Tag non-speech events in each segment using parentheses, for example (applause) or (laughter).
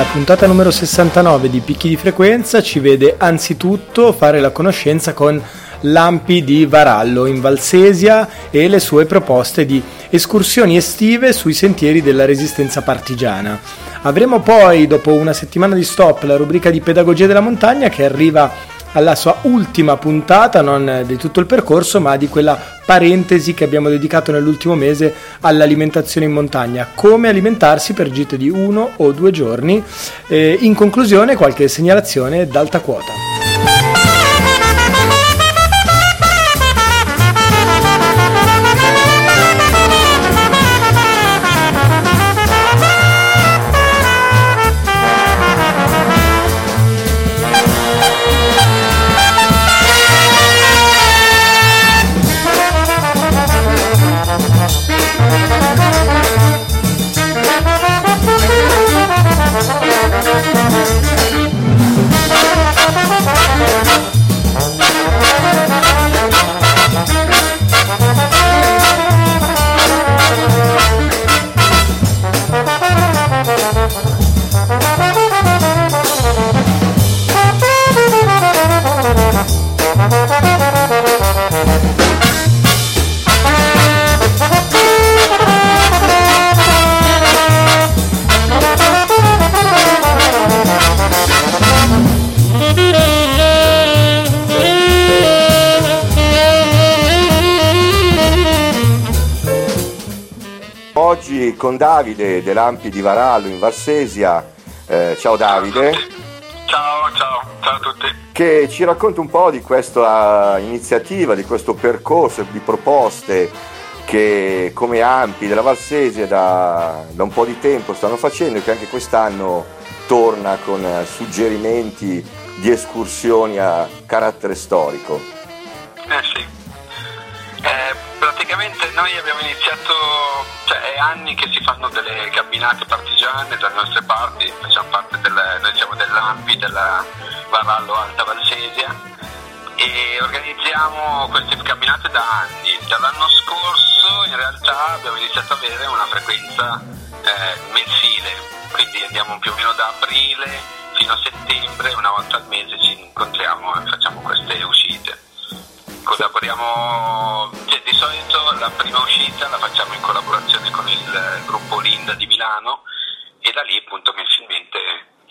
La puntata numero 69 di Picchi di Frequenza ci vede anzitutto fare la conoscenza con Lampi di Varallo in Valsesia e le sue proposte di escursioni estive sui sentieri della resistenza partigiana. Avremo poi, dopo una settimana di stop, la rubrica di pedagogia della montagna che arriva alla sua ultima puntata, non di tutto il percorso, ma di quella parentesi che abbiamo dedicato nell'ultimo mese all'alimentazione in montagna, come alimentarsi per gite di uno o due giorni. Eh, in conclusione, qualche segnalazione d'alta quota. Davide dell'Ampi di Varallo in Varsesia. Eh, ciao Davide. Ciao, ciao, ciao a tutti. Che ci racconta un po' di questa iniziativa, di questo percorso di proposte che come Ampi della Valsesia da, da un po' di tempo stanno facendo e che anche quest'anno torna con suggerimenti di escursioni a carattere storico. Eh sì. Eh, praticamente noi abbiamo iniziato anni che si fanno delle camminate partigiane dalle nostre parti, facciamo parte del, noi siamo dell'AMPI, della Varallo Alta Valsesia e organizziamo queste camminate da anni. Dall'anno scorso in realtà abbiamo iniziato ad avere una frequenza eh, mensile, quindi andiamo più o meno da aprile fino a settembre, una volta al mese ci incontriamo e facciamo queste uscite. Collaboriamo, cioè, di solito la prima uscita la facciamo in collaborazione con il gruppo Linda di Milano e da lì appunto mensilmente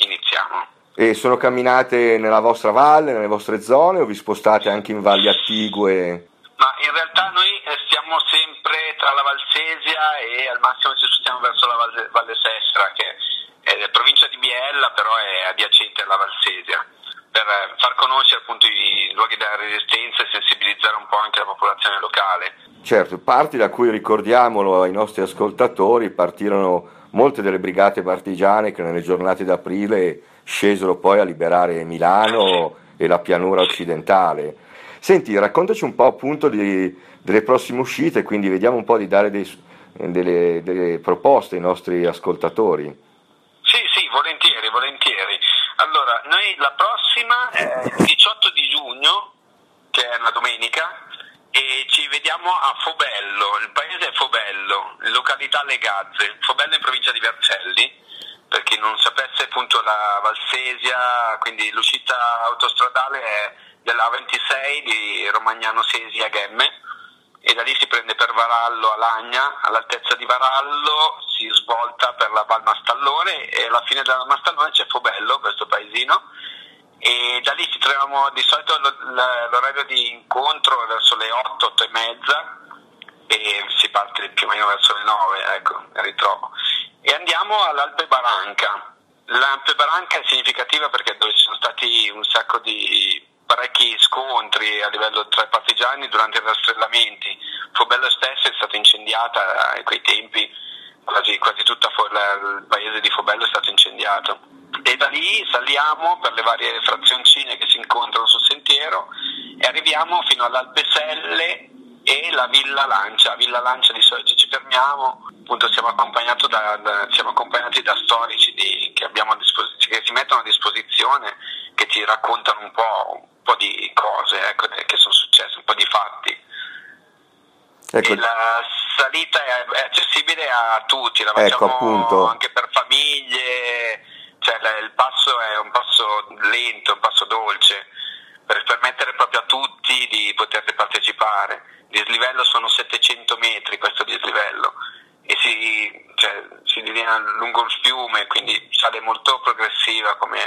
iniziamo. E sono camminate nella vostra valle, nelle vostre zone o vi spostate anche in valli attigue? Ma in realtà noi eh, stiamo sempre tra la Valsesia e al massimo ci spostiamo verso la Valle, Valle Sestra, che è provincia di Biella, però è adiacente alla Valsesia per eh, far conoscere appunto i luoghi della resistenza e sensibilizzare un po' anche la popolazione locale. Certo, parti da cui ricordiamolo ai nostri ascoltatori partirono molte delle brigate partigiane che nelle giornate d'aprile scesero poi a liberare Milano e la pianura occidentale. Senti, raccontaci un po' appunto di, delle prossime uscite, quindi vediamo un po' di dare dei, delle, delle proposte ai nostri ascoltatori. Sì, sì, volentieri, volentieri. Allora, noi la prossima è il 18 di giugno, che è una domenica, e ci vediamo a Fobello, il paese è Fobello, località Le Gazze, Fobello in provincia di Vercelli, per chi non sapesse appunto la Valsesia, quindi l'uscita autostradale è della 26 di Romagnano Sesi a Ghemme e da lì si prende per Varallo a Lagna, all'altezza di Varallo si svolta per la Val Mastallone e alla fine della Mastallone c'è Fobello, questo paesino, e da lì ci troviamo di solito l'orario di incontro verso le 8, 8 e mezza e si parte più o meno verso le 9, ecco, ritrovo. E andiamo all'Alpe Baranca. L'Alpe Baranca è significativa perché dove ci sono stati un sacco di parecchi scontri a livello tra i partigiani durante i rastrellamenti. Fobello stessa è stata incendiata a quei tempi, quasi, quasi tutto il paese di Fobello è stato incendiato. E da lì saliamo per le varie frazioncine che si incontrano sul sentiero e arriviamo fino all'Alpeselle e la Villa Lancia. Villa Lancia di solito ci fermiamo, appunto siamo, da, da, siamo accompagnati da storici di, che, che, si mettono a disposizione, che ci raccontano un po', un po di cose ecco, che sono successe, un po' di fatti. Ecco. la salita è, è, accessibile a tutti, la ecco, facciamo ecco, anche per famiglie, cioè il passo è un lento, un passo dolce, per permettere proprio a tutti di poter partecipare dislivello sono 700 metri questo dislivello e si, cioè, si dilinea lungo il fiume, quindi sale molto progressiva come,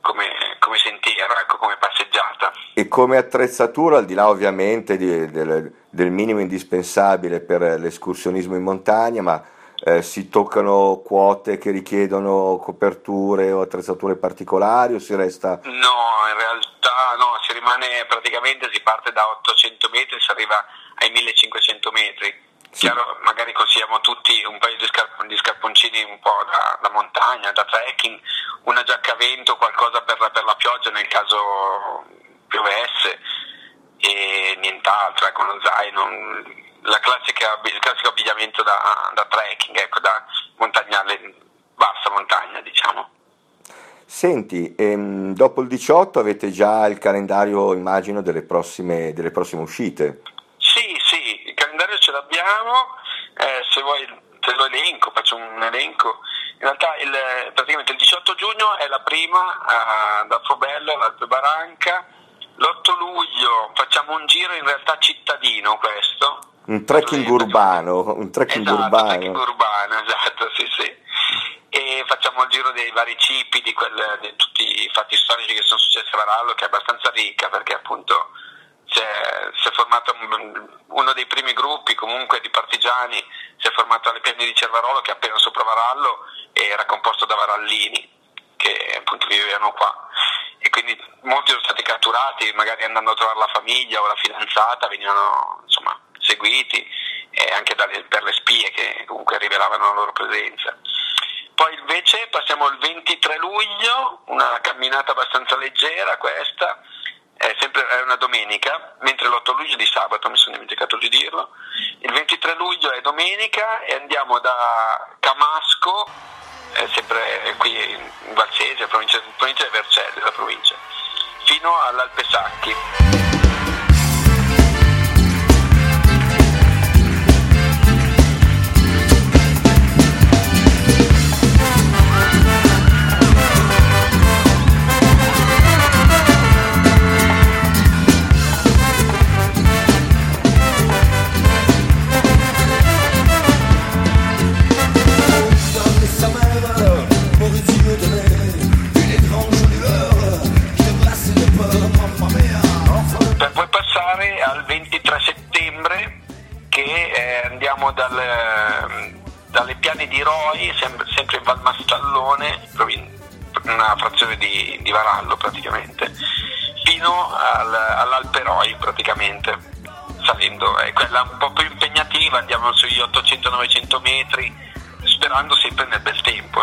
come, come sentiero, ecco, come passeggiata. E come attrezzatura, al di là ovviamente di, del, del, minimo indispensabile per l'escursionismo in montagna, ma eh, si toccano quote che richiedono coperture o attrezzature particolari o si resta... No, in realtà no, si rimane praticamente, si parte da 800 metri, si arriva ai 1500 metri. Sì. Chiaro, magari consigliamo tutti un paio di, scarp- di scarponcini un po' da, da, montagna, da trekking, una giacca a vento, qualcosa per, per la pioggia nel caso piovesse e nient'altro, ecco, uno zaino, classica, il classico abbigliamento da, da trekking, ecco, da montagnale, bassa montagna diciamo. Senti, ehm, dopo il 18 avete già il calendario, immagino, delle prossime, delle prossime uscite? Sì, sì, il calendario ce l'abbiamo, eh, se vuoi te lo elenco, faccio un elenco. In realtà il, praticamente il 18 giugno è la prima uh, da Fobello all'Alpe Baranca, l'8 luglio facciamo un giro in realtà cittadino questo, un trekking urbano, un trekking esatto, urbano. trekking urbano, esatto, sì, sì. E facciamo il giro dei vari cipi, di, quel, di tutti i fatti storici che sono successi a Varallo, che è abbastanza ricca perché appunto si è formato uno dei primi gruppi comunque di partigiani, si è formato alle piani di Cervarolo che è appena sopra Varallo e era composto da varallini che appunto vivevano qua e quindi molti sono stati catturati magari andando a trovare la famiglia o la fidanzata venivano insomma seguiti e anche dalle, per le spie che comunque rivelavano la loro presenza. Poi invece passiamo al 23 luglio, una camminata abbastanza leggera questa, è sempre è una domenica, mentre l'8 luglio è di sabato, mi sono dimenticato di dirlo. Il 23 luglio è domenica e andiamo da Camasco, sempre qui in Valsesia, provincia, provincia di Vercelli, la provincia, fino all'Alpe di, Varallo praticamente, fino al, all'Alpe Roi praticamente, salendo. È quella un po' più impegnativa, andiamo sugli 800-900 metri, sperando sempre nel bel tempo.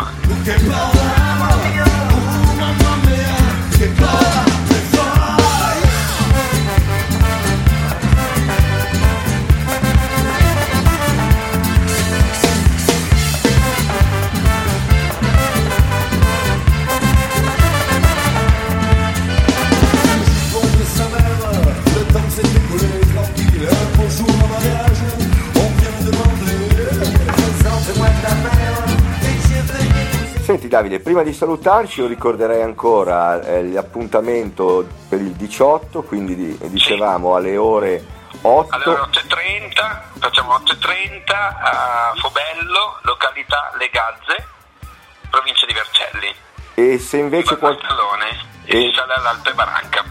Davide, prima di salutarci io ricorderei ancora eh, l'appuntamento per il 18, quindi di, dicevamo alle ore 8. Alle ore 8.30, facciamo 8.30 a Fobello, località Le Gazze, provincia di Vercelli. E se invece... Qual... e sale all'Alpe Baranca.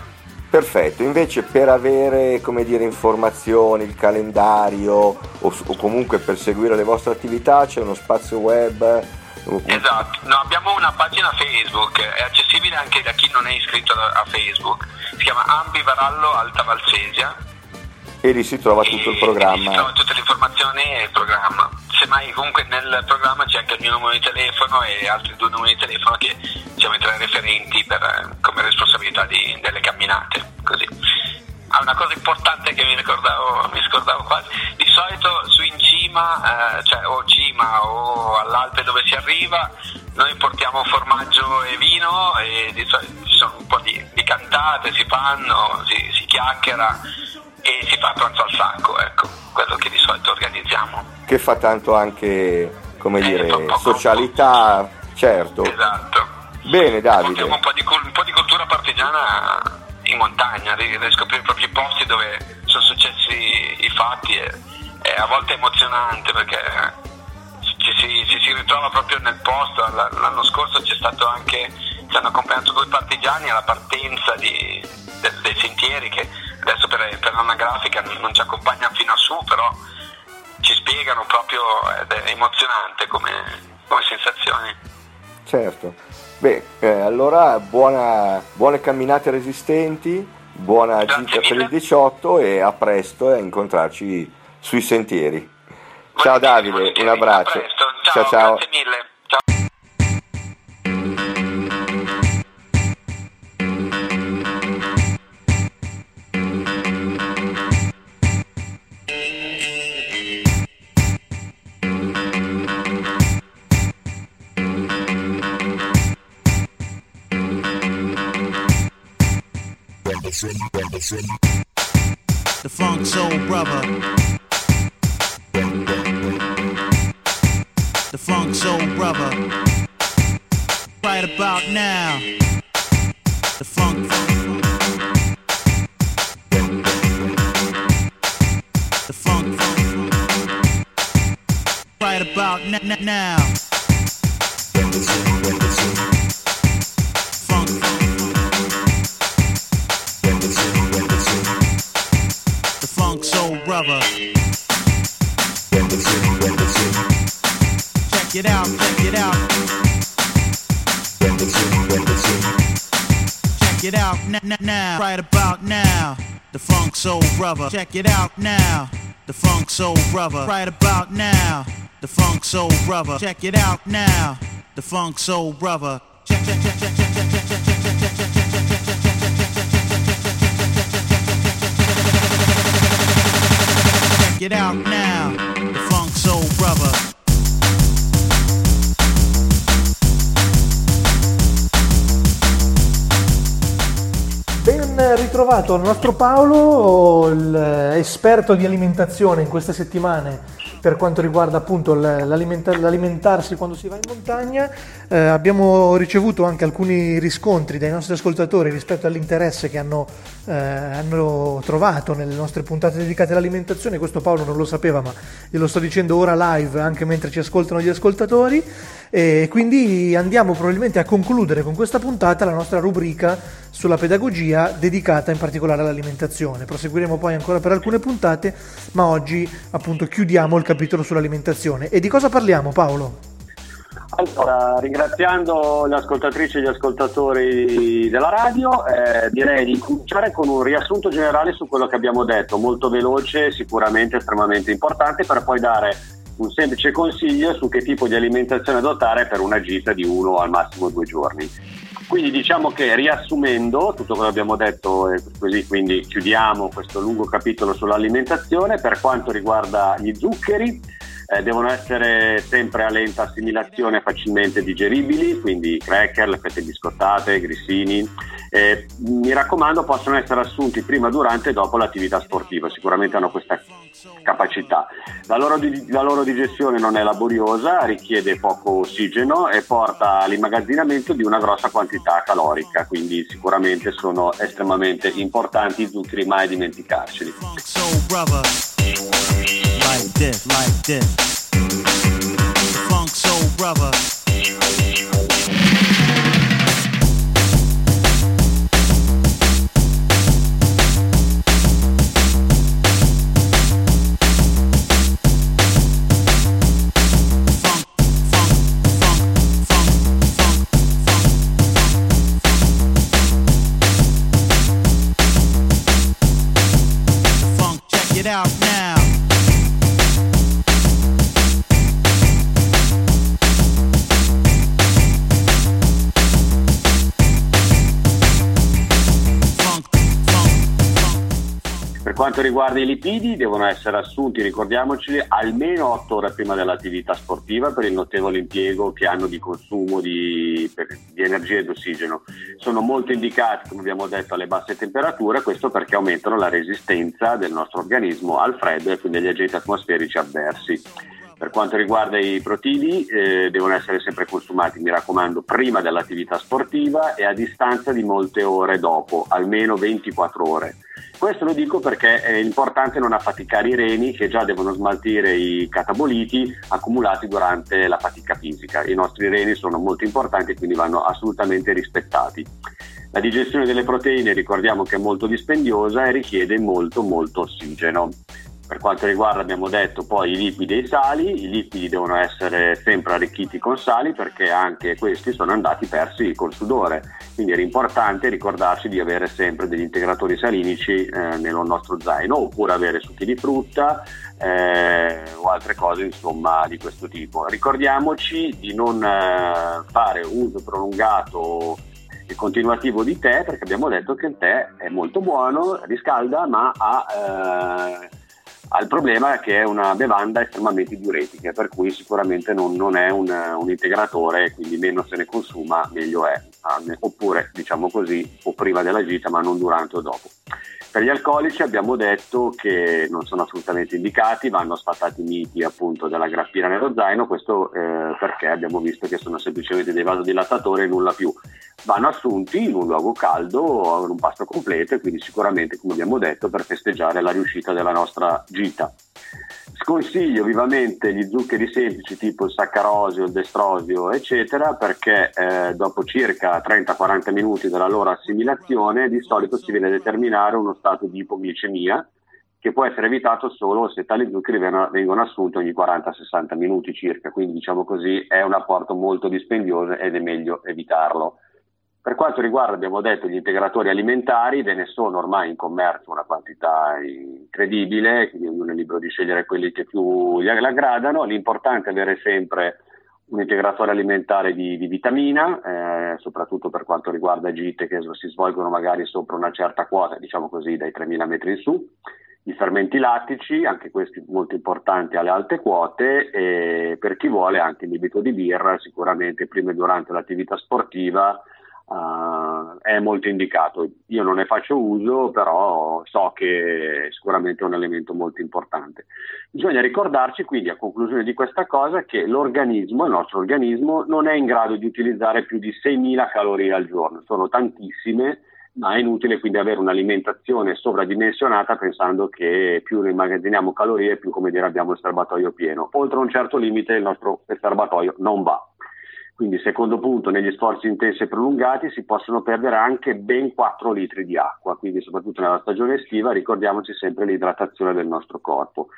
Perfetto, invece per avere come dire, informazioni, il calendario o, o comunque per seguire le vostre attività c'è uno spazio web Esatto, no, abbiamo una pagina Facebook, è accessibile anche da chi non è iscritto a Facebook, si chiama Ambivarallo Alta Valsesia. E lì si trova tutto il programma. Si trova tutte le informazioni e il programma, semmai comunque nel programma c'è anche il mio numero di telefono e altri due numeri di telefono che siamo i tre referenti per, come responsabilità di, delle camminate. Così. Ah, una cosa importante che mi ricordavo, mi scordavo quasi, di solito su in cima, eh, cioè o cima o all'Alpe dove si arriva, noi portiamo formaggio e vino e di solito ci sono un po' di, di cantate, si fanno, si, si chiacchiera e si fa pranzo al sacco, ecco, quello che di solito organizziamo. Che fa tanto anche, come eh, dire, socialità, certo. Esatto. Bene Davide. Un po, di, un po' di cultura partigiana in montagna, di, di scoprire i propri posti dove sono successi i fatti e, e a volte è emozionante perché ci si, ci si, ritrova proprio nel posto. L'anno scorso c'è stato anche, ci hanno accompagnato due partigiani alla partenza di, de, dei sentieri che adesso per, per l'anagrafica non ci accompagnano fino a su, però ci spiegano proprio ed è emozionante come, come sensazione. Certo. Beh, eh, allora buona, buone camminate resistenti, buona Grazie gita mille. per il 18 e a presto e a incontrarci sui sentieri. Ciao Davide, un abbraccio. Ciao, ciao. Ciao. The Funk Soul Brother. The Funk Soul Brother. Right about now. The Funk. The Funk. Right about now. Check it out n- n- now. Right about now. The Funk Soul Brother. Check it out now. The Funk Soul Brother. Right about now. The Funk Soul Brother. Check it out now. The Funk Soul Brother. Check check check check check check check check check it out now, Ben ritrovato al nostro Paolo, l'esperto di alimentazione in queste settimane per quanto riguarda appunto l'alimenta- l'alimentarsi quando si va in montagna. Eh, abbiamo ricevuto anche alcuni riscontri dai nostri ascoltatori rispetto all'interesse che hanno, eh, hanno trovato nelle nostre puntate dedicate all'alimentazione. Questo Paolo non lo sapeva, ma glielo sto dicendo ora live anche mentre ci ascoltano gli ascoltatori. E quindi andiamo probabilmente a concludere con questa puntata la nostra rubrica sulla pedagogia dedicata in particolare all'alimentazione. Proseguiremo poi ancora per alcune puntate, ma oggi appunto chiudiamo il capitolo sull'alimentazione. E di cosa parliamo Paolo? Allora, ringraziando le ascoltatrici e gli ascoltatori della radio, eh, direi di cominciare con un riassunto generale su quello che abbiamo detto, molto veloce, sicuramente estremamente importante, per poi dare un semplice consiglio su che tipo di alimentazione adottare per una gita di uno o al massimo due giorni. Quindi diciamo che riassumendo tutto quello che abbiamo detto, così quindi chiudiamo questo lungo capitolo sull'alimentazione, per quanto riguarda gli zuccheri, eh, devono essere sempre a lenta assimilazione facilmente digeribili, quindi cracker, le fette biscottate, grissini. Eh, mi raccomando, possono essere assunti prima, durante e dopo l'attività sportiva, sicuramente hanno questa capacità. La loro, la loro digestione non è laboriosa, richiede poco ossigeno e porta all'immagazzinamento di una grossa quantità calorica, quindi sicuramente sono estremamente importanti i zuccheri, mai dimenticarceli. Like this, like this. Funk Soul Brother. Quanto riguarda i lipidi, devono essere assunti, ricordiamoci, almeno 8 ore prima dell'attività sportiva per il notevole impiego che hanno di consumo di, di energia ed ossigeno. Sono molto indicati, come abbiamo detto, alle basse temperature, questo perché aumentano la resistenza del nostro organismo al freddo e quindi agli agenti atmosferici avversi. Per quanto riguarda i proteini, eh, devono essere sempre consumati, mi raccomando, prima dell'attività sportiva e a distanza di molte ore dopo, almeno 24 ore. Questo lo dico perché è importante non affaticare i reni che già devono smaltire i cataboliti accumulati durante la fatica fisica. I nostri reni sono molto importanti e quindi vanno assolutamente rispettati. La digestione delle proteine ricordiamo che è molto dispendiosa e richiede molto molto ossigeno. Per quanto riguarda, abbiamo detto, poi i liquidi e i sali, i liquidi devono essere sempre arricchiti con sali perché anche questi sono andati persi col sudore, quindi era importante ricordarci di avere sempre degli integratori salinici eh, nel nostro zaino oppure avere succhi di frutta eh, o altre cose insomma di questo tipo. Ricordiamoci di non eh, fare uso prolungato e continuativo di tè perché abbiamo detto che il tè è molto buono, riscalda ma ha il problema che è una bevanda estremamente diuretica, per cui sicuramente non, non è un, un, integratore, quindi meno se ne consuma meglio è, oppure diciamo così, o prima della gita ma non durante o dopo. Per gli alcolici abbiamo detto che non sono assolutamente indicati, vanno sfatati i miti appunto della grappina nello zaino, questo eh, perché abbiamo visto che sono semplicemente dei vasodilattatori e nulla più. Vanno assunti in un luogo caldo, in un pasto completo e quindi sicuramente, come abbiamo detto, per festeggiare la riuscita della nostra gita. Sconsiglio vivamente gli zuccheri semplici tipo il saccarosio, il destrosio, eccetera, perché eh, dopo circa 30-40 minuti della loro assimilazione di solito si viene a determinare uno stato di ipoglicemia che può essere evitato solo se tali zuccheri vengono assunti ogni 40-60 minuti circa, quindi diciamo così è un apporto molto dispendioso ed è meglio evitarlo. Per quanto riguarda, abbiamo detto, gli integratori alimentari, ve ne sono ormai in commercio una quantità incredibile, quindi ognuno è libero di scegliere quelli che più gli aggradano. L'importante è avere sempre un integratore alimentare di, di vitamina, eh, soprattutto per quanto riguarda gite che si svolgono magari sopra una certa quota, diciamo così dai 3.000 metri in su. I fermenti lattici, anche questi molto importanti alle alte quote, e per chi vuole anche il debito di birra, sicuramente prima e durante l'attività sportiva Uh, è molto indicato. Io non ne faccio uso, però so che è sicuramente un elemento molto importante. Bisogna ricordarci quindi a conclusione di questa cosa che l'organismo, il nostro organismo, non è in grado di utilizzare più di 6.000 calorie al giorno, sono tantissime, ma è inutile quindi avere un'alimentazione sovradimensionata pensando che più ne immagazziniamo calorie, più come dire abbiamo il serbatoio pieno. Oltre un certo limite il nostro serbatoio non va. Quindi, secondo punto, negli sforzi intensi e prolungati si possono perdere anche ben 4 litri di acqua, quindi soprattutto nella stagione estiva ricordiamoci sempre l'idratazione del nostro corpo.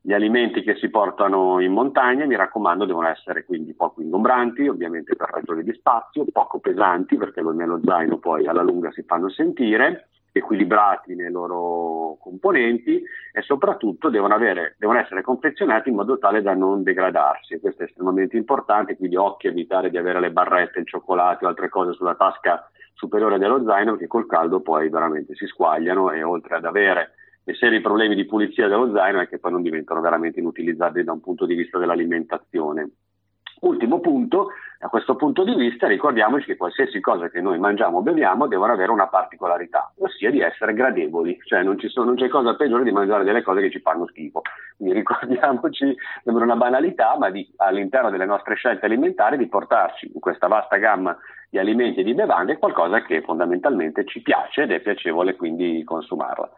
Gli alimenti che si portano in montagna, mi raccomando, devono essere quindi poco ingombranti, ovviamente per ragioni di spazio, poco pesanti, perché nello zaino poi alla lunga si fanno sentire, equilibrati nei loro componenti e soprattutto devono, avere, devono, essere confezionati in modo tale da non degradarsi. Questo è estremamente importante, quindi occhio a evitare di avere le barrette, il cioccolato o altre cose sulla tasca superiore dello zaino perché col caldo poi veramente si squagliano e oltre ad avere dei seri problemi di pulizia dello zaino è che poi non diventano veramente inutilizzabili da un punto di vista dell'alimentazione. Ultimo punto, da questo punto di vista ricordiamoci che qualsiasi cosa che noi mangiamo o beviamo devono avere una particolarità, ossia di essere gradevoli, cioè non, sono, non c'è cosa peggiore di mangiare delle cose che ci fanno schifo. Quindi (laughs) ricordiamoci, sembra una banalità, ma di, all'interno delle nostre scelte alimentari di portarci in questa vasta gamma di alimenti e di bevande qualcosa che fondamentalmente ci piace ed è piacevole quindi consumarla.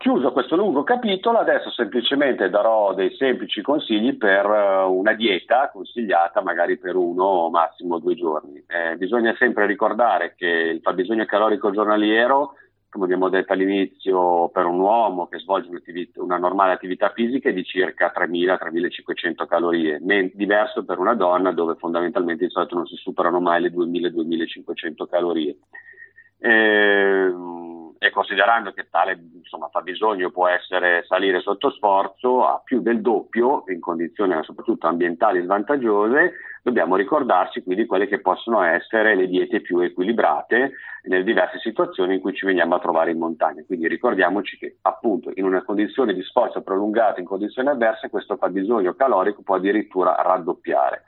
Chiuso questo lungo capitolo, adesso semplicemente darò dei semplici consigli per eh, una dieta consigliata magari per uno o massimo due giorni. Eh, bisogna sempre ricordare che il fabbisogno calorico giornaliero, come abbiamo detto all'inizio, per un uomo che svolge una normale attività fisica è di circa 3.000-3.500 calorie, men- diverso per una donna dove fondamentalmente di solito non si superano mai le 2.000-2.500 calorie. Eh, considerando che tale insomma, fabbisogno può essere salire sotto sforzo a più del doppio in condizioni soprattutto ambientali svantaggiose, dobbiamo ricordarci quindi quelle che possono essere le diete più equilibrate nelle diverse situazioni in cui ci veniamo a trovare in montagna. Quindi ricordiamoci che appunto in una condizione di sforzo prolungato, in condizioni avverse, questo fabbisogno calorico può addirittura raddoppiare.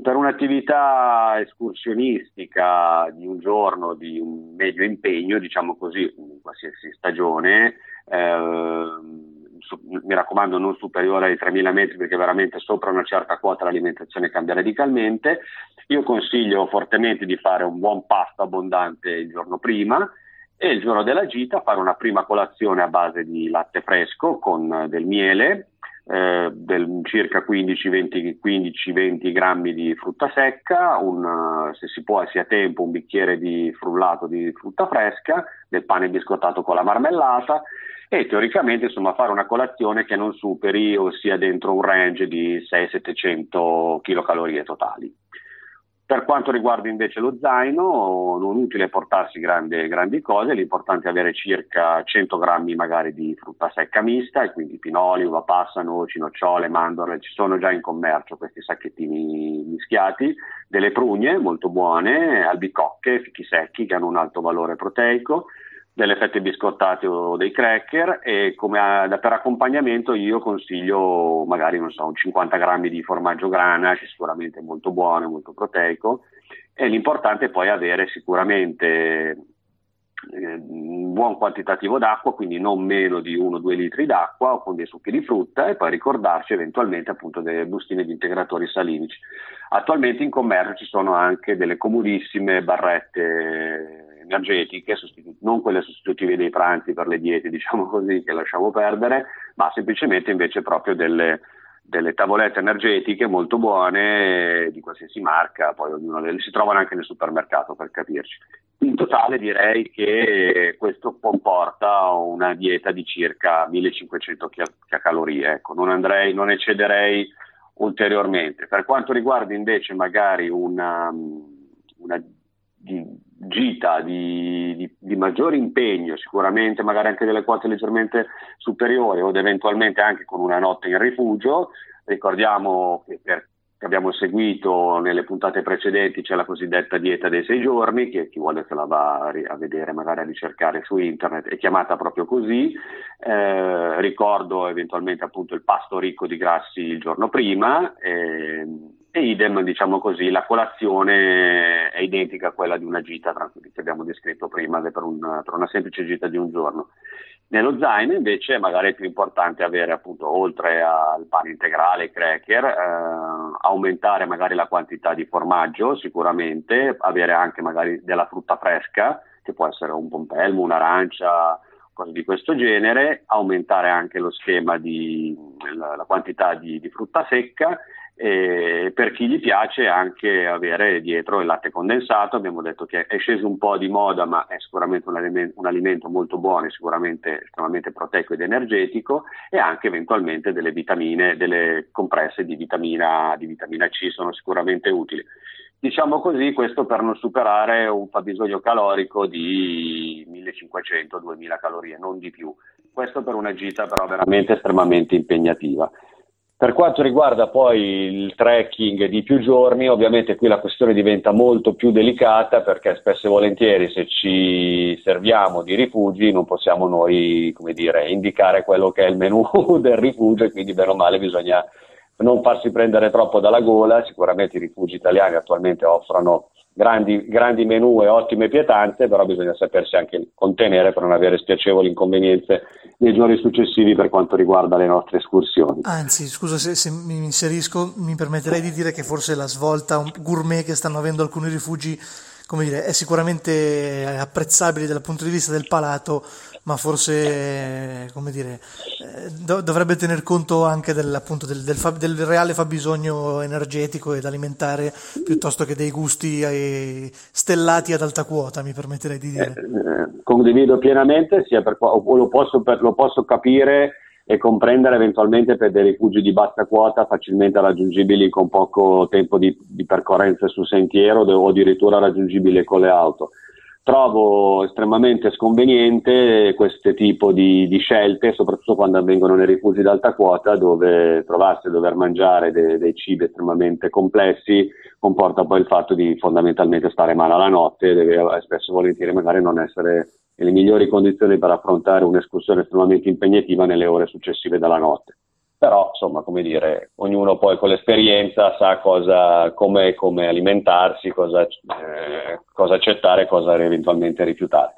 Per un'attività escursionistica di un giorno, di un medio impegno, diciamo così, in qualsiasi stagione, eh, mi raccomando non superiore ai 3.000 metri perché veramente sopra una certa quota l'alimentazione cambia radicalmente. Io consiglio fortemente di fare un buon pasto abbondante il giorno prima e il giorno della gita fare una prima colazione a base di latte fresco con del miele, eh, del circa 15-20 grammi di frutta secca, un, se si può e si tempo un bicchiere di frullato di frutta fresca, del pane biscottato con la marmellata e teoricamente insomma fare una colazione che non superi o sia dentro un range di 600-700 kcal totali. Per quanto riguarda invece lo zaino, non è utile portarsi grandi, grandi cose, l'importante è avere circa 100 grammi magari di frutta secca mista, e quindi pinoli, uva passa, noci, nocciole, mandorle, ci sono già in commercio questi sacchettini mischiati, delle prugne molto buone, albicocche, fichi secchi che hanno un alto valore proteico, delle fette biscottate o dei cracker e a, per accompagnamento io consiglio magari non so, un 50 grammi di formaggio grana che sicuramente molto buono, molto proteico e l'importante è poi avere sicuramente eh, un buon quantitativo d'acqua, quindi non meno di 1-2 litri d'acqua o con dei succhi di frutta e poi ricordarci eventualmente appunto delle bustine di integratori salinici. Attualmente in commercio ci sono anche delle comodissime barrette energetiche, non quelle sostitutive dei pranzi per le diete, (laughs) diciamo così, che lasciamo perdere, ma semplicemente invece proprio delle, delle tavolette energetiche molto buone di qualsiasi marca, poi ognuno le si trovano anche nel supermercato per capirci. In totale direi che questo comporta una dieta di circa 1500 calorie, ecco, non, andrei, non eccederei ulteriormente. Per quanto riguarda invece magari una, una di gita di, di, di maggiore impegno, sicuramente magari anche delle quote leggermente superiori o eventualmente anche con una notte in rifugio. Ricordiamo che per che abbiamo seguito nelle puntate precedenti c'è la cosiddetta dieta dei sei giorni, che chi vuole se la va a vedere, magari a ricercare su internet, è chiamata proprio così. Eh, ricordo eventualmente appunto il pasto ricco di grassi il giorno prima. Eh, e idem, diciamo così, la colazione è identica a quella di una gita che abbiamo descritto prima per, un, per una semplice gita di un giorno. Nello zaino invece magari è più importante avere appunto oltre al pane integrale, ai cracker, eh, aumentare magari la quantità di formaggio sicuramente, avere anche magari della frutta fresca che può essere un pompelmo, un'arancia, cose di questo genere, aumentare anche lo schema di la, la quantità di, di frutta secca e per chi gli piace anche avere dietro il latte condensato, abbiamo detto che è sceso un po' di moda ma è sicuramente un alimento, un alimento molto buono e sicuramente estremamente proteico ed energetico e anche eventualmente delle vitamine, delle compresse di vitamina, di vitamina C sono sicuramente utili. Diciamo così, questo per non superare un fabbisogno calorico di 1500-2000 calorie, non di più. Questo per una gita però veramente estremamente impegnativa. Per quanto riguarda poi il trekking di più giorni, ovviamente qui la questione diventa molto più delicata perché spesso e volentieri se ci serviamo di rifugi non possiamo noi, come dire, indicare quello che è il menù (laughs) del rifugio e quindi bene o male bisogna non farsi prendere troppo dalla gola. Sicuramente i rifugi italiani attualmente offrono grandi, grandi menù e ottime pietanze, però bisogna sapersi anche contenere per non avere spiacevoli inconvenienze nei giorni successivi per quanto riguarda le nostre escursioni. Anzi, scusa se, se mi inserisco, mi permetterei di dire che forse la svolta gourmet che stanno avendo alcuni rifugi come dire, è sicuramente apprezzabile dal punto di vista del palato, ma forse come dire, eh, do- dovrebbe tener conto anche del, del, del, fa- del, reale fabbisogno energetico ed alimentare piuttosto che dei gusti eh, stellati ad alta quota, mi permetterei di dire. Eh, condivido pienamente, sia per, lo posso, per, lo posso capire e comprendere eventualmente per dei rifugi di bassa quota facilmente raggiungibili con poco tempo di, di percorrenza sul sentiero o addirittura raggiungibili con le auto. Trovo estremamente sconveniente questo tipo di, di, scelte, soprattutto quando avvengono nei rifugi d'alta quota dove trovarsi a dover mangiare de, dei cibi estremamente complessi comporta poi il fatto di fondamentalmente stare male alla notte e spesso volentieri magari non essere nelle migliori condizioni per affrontare un'escursione estremamente impegnativa nelle ore successive della notte però insomma come dire ognuno poi con l'esperienza sa cosa, come, come alimentarsi cosa, eh, cosa accettare cosa eventualmente rifiutare.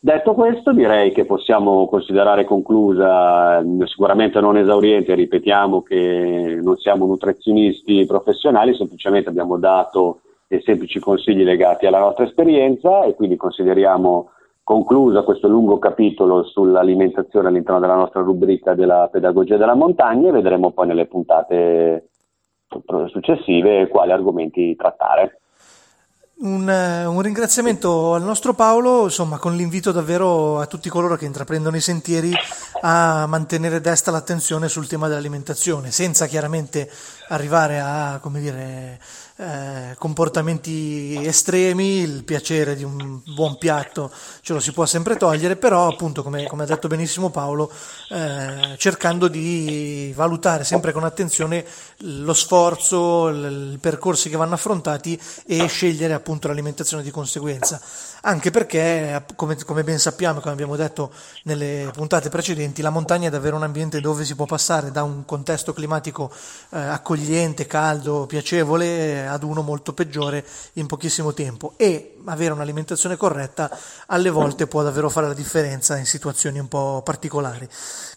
Detto questo direi che possiamo considerare conclusa sicuramente non esauriente ripetiamo che non siamo nutrizionisti professionali semplicemente abbiamo dato dei semplici consigli legati alla nostra esperienza e quindi consideriamo concluso questo lungo capitolo sull'alimentazione all'interno della nostra rubrica della pedagogia della montagna e vedremo poi nelle puntate successive quali argomenti trattare. Un, eh, un, ringraziamento al nostro Paolo, insomma, con l'invito davvero a tutti coloro che intraprendono i sentieri a mantenere desta l'attenzione sul tema dell'alimentazione, senza chiaramente arrivare a, come dire, eh, comportamenti estremi, il piacere di un buon piatto ce lo si può sempre togliere, però appunto come, come ha detto benissimo Paolo, eh, cercando di valutare sempre con attenzione lo sforzo, i percorsi che vanno affrontati e scegliere appunto l'alimentazione di conseguenza anche perché, come, come ben sappiamo, come abbiamo detto nelle puntate precedenti, la montagna è davvero un ambiente dove si può passare da un contesto climatico eh, accogliente, caldo, piacevole ad uno molto peggiore in pochissimo tempo e avere un'alimentazione corretta alle volte può davvero fare la differenza in situazioni un po' particolari.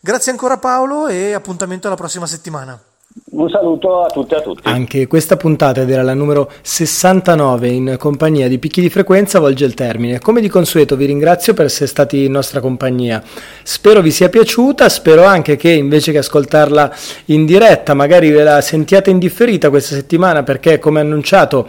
Grazie ancora Paolo e appuntamento alla prossima settimana. Un saluto a tutti e a tutti. Anche questa puntata, ed era la numero 69 in compagnia di Picchi di Frequenza, volge il termine. Come di consueto vi ringrazio per essere stati in nostra compagnia. Spero vi sia piaciuta, spero anche che invece che ascoltarla in diretta, magari ve la sentiate indifferita questa settimana perché, come annunciato,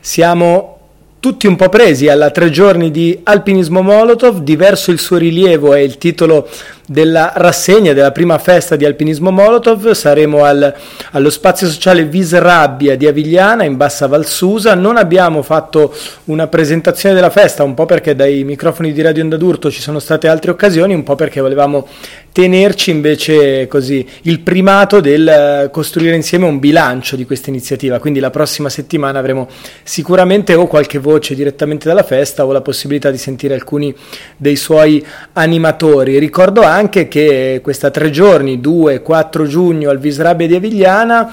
siamo tutti un po' presi alla tre giorni di alpinismo Molotov, diverso il suo rilievo è il titolo della rassegna della prima festa di alpinismo Molotov. Saremo al, allo spazio sociale Visrabbia di Avigliana in Bassa Valsusa. Non abbiamo fatto una presentazione della festa, un po' perché dai microfoni di Radio Onda d'Urto ci sono state altre occasioni, un po' perché volevamo tenerci invece così il primato del costruire insieme un bilancio di questa iniziativa. Quindi la prossima settimana avremo sicuramente o qualche voce direttamente dalla festa o la possibilità di sentire alcuni dei suoi animatori. Ricordo anche che questa tre giorni, 2-4 giugno al Visrabia di Avigliana,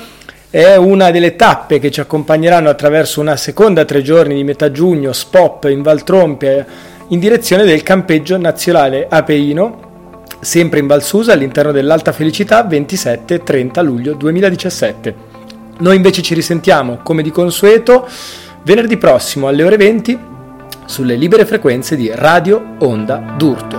è una delle tappe che ci accompagneranno attraverso una seconda tre giorni di metà giugno, SPOP in Valtrompe, in direzione del campeggio nazionale Apeino, sempre in Valsusa all'interno dell'Alta Felicità 27-30 luglio 2017. Noi invece ci risentiamo, come di consueto, venerdì prossimo alle ore 20 sulle libere frequenze di Radio Onda d'Urto.